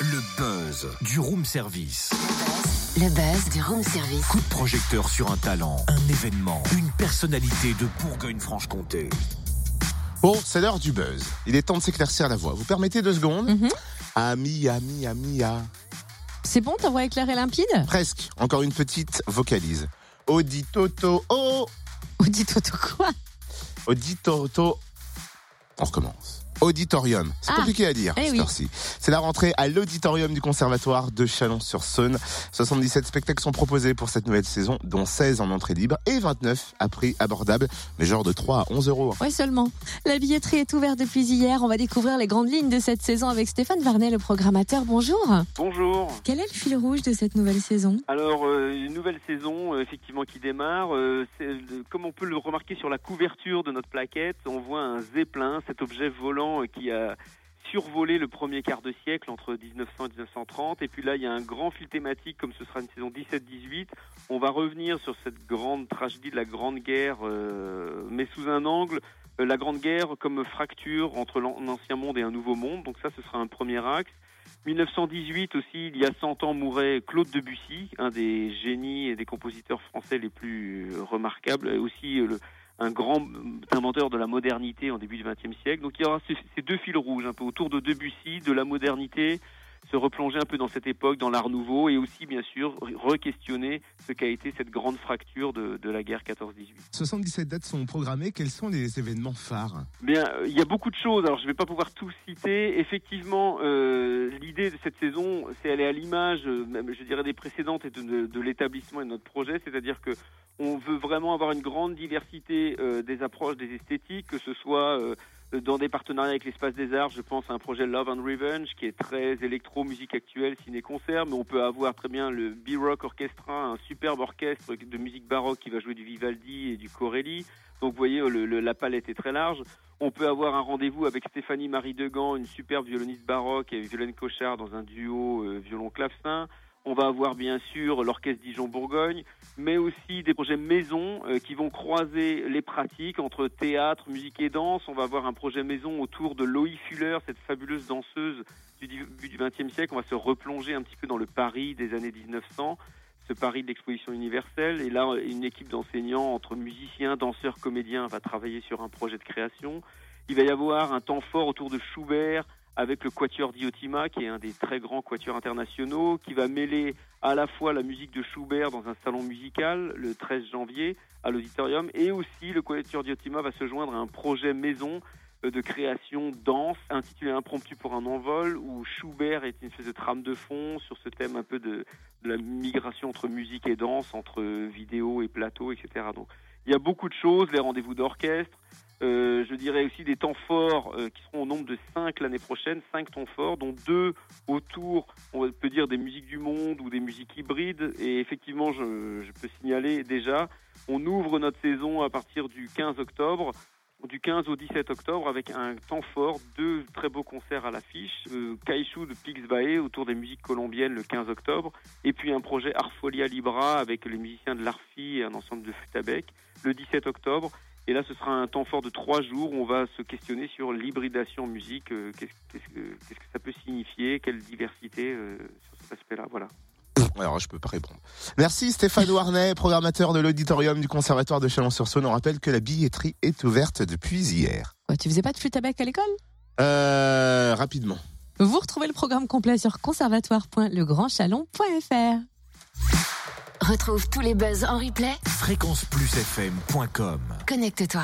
Le buzz du room service. Le buzz du room service. Coup de projecteur sur un talent, un événement, une personnalité de Bourgogne-Franche-Comté. Bon, c'est l'heure du buzz. Il est temps de s'éclaircir la voix. Vous permettez deux secondes Mhm. Ami, ami, ami, ah. C'est bon, ta voix est claire et limpide Presque. Encore une petite vocalise. Auditoto, oh Auditoto quoi Auditoto. On recommence. Auditorium. C'est Ah. compliqué à dire, Eh cette oui. heure-ci. C'est la rentrée à l'auditorium du Conservatoire de Chalon-sur-Saône. 77 spectacles sont proposés pour cette nouvelle saison, dont 16 en entrée libre et 29 à prix abordable, mais genre de 3 à 11 euros. Oui, seulement. La billetterie est ouverte depuis hier. On va découvrir les grandes lignes de cette saison avec Stéphane Varnet, le programmateur. Bonjour. Bonjour. Quel est le fil rouge de cette nouvelle saison? Alors, euh, une nouvelle saison, euh, effectivement, qui démarre. Euh, comme on peut le remarquer sur la couverture de notre plaquette, on voit un zeppelin, cet objet volant euh, qui a survolé le premier quart de siècle entre 1900 et 1930. Et puis là, il y a un grand fil thématique, comme ce sera une saison 17-18. On va revenir sur cette grande tragédie de la Grande Guerre, euh, mais sous un angle. euh, la Grande Guerre comme fracture entre l'an- l'ancien monde et un nouveau monde. Donc ça, ce sera un premier axe. 1918 aussi, il y a 100 ans, mourait Claude Debussy, un des génies et des compositeurs français les plus remarquables, aussi le- un grand inventeur de la modernité en début du XXe siècle. Donc il y aura ce- ces deux fils rouges, un peu autour de Debussy, de la modernité, se replonger un peu dans cette époque, dans l'art nouveau, et aussi bien sûr re-questionner ce qu'a été cette grande fracture de, de la guerre 14-18. 77 dates sont programmées. Quels sont les événements phares? Bien, euh, il y a beaucoup de choses. Alors, je ne vais pas pouvoir tout citer. Effectivement, euh, l'idée de cette saison, c'est est à l'image, euh, même, je dirais, des précédentes et de, de- de l'établissement et de notre projet. C'est-à-dire que on veut vraiment avoir une grande diversité euh, des approches, des esthétiques, que ce soit euh, dans des partenariats avec l'Espace des Arts. Je pense à un projet Love and Revenge qui est très électro, musique actuelle, ciné-concert. Mais on peut avoir très bien le B-Rock Orchestra, un superbe orchestre de musique baroque qui va jouer du Vivaldi et du Corelli. Donc vous voyez, la palette est très large. On peut avoir un rendez-vous avec Stéphanie Marie Degan, une superbe violoniste baroque, et Violaine Cochard dans un duo euh, violon-clavecin. On va avoir bien sûr l'orchestre Dijon-Bourgogne, mais aussi des projets maison euh, qui vont croiser les pratiques entre théâtre, musique et danse. On va avoir un projet maison autour de Loïc Fuller, cette fabuleuse danseuse du début du XXe siècle. On va se replonger un petit peu dans le Paris des années 1900 ce Paris de l'exposition universelle. Et là, une équipe d'enseignants entre musiciens, danseurs, comédiens va travailler sur un projet de création. Il va y avoir un temps fort autour de Schubert avec le Quatuor Diotima, qui est un des très grands quatuors internationaux, qui va mêler à la fois la musique de Schubert dans un salon musical le 13 janvier à l'auditorium, et aussi le Quatuor Diotima va se joindre à un projet maison euh, de création danse intitulé Impromptu pour un envol, où Schubert est une espèce de trame de fond sur ce thème un peu de, de la migration entre musique et danse, entre vidéo et plateau, etc. Donc il y a beaucoup de choses, les rendez-vous d'orchestre, euh, je dirais aussi des temps forts euh, qui seront au nombre de cinq l'année prochaine, cinq temps forts, dont deux autour, on peut dire, des musiques du monde ou des musiques hybrides. Et effectivement, je peux signaler déjà, on ouvre notre saison à partir du 15 octobre du 15 au 17 octobre avec un temps fort, deux très beaux concerts à l'affiche, euh, Kaishu de Pixbae autour des musiques colombiennes le 15 octobre, et puis un projet Arfolia Libra avec les musiciens de l'Arfi et un ensemble de Futabec le 17 octobre. Et là, ce sera un temps fort de trois jours où on va se questionner sur l'hybridation musique, euh, qu'est-ce qu'est-ce que, qu'est-ce que ça peut signifier, quelle diversité euh, sur cet aspect-là. Voilà. Alors, je peux pas répondre. Merci Stéphane Warnet, programmateur de l'auditorium du Conservatoire de Chalon-sur-Saône. On rappelle que la billetterie est ouverte depuis hier. Tu faisais pas de flûte à bec à l'école? Euh, rapidement. Vous retrouvez le programme complet sur conservatoire.legrandchalon.fr. Retrouve tous les buzz en replay. Fréquenceplusfm.com Connecte-toi.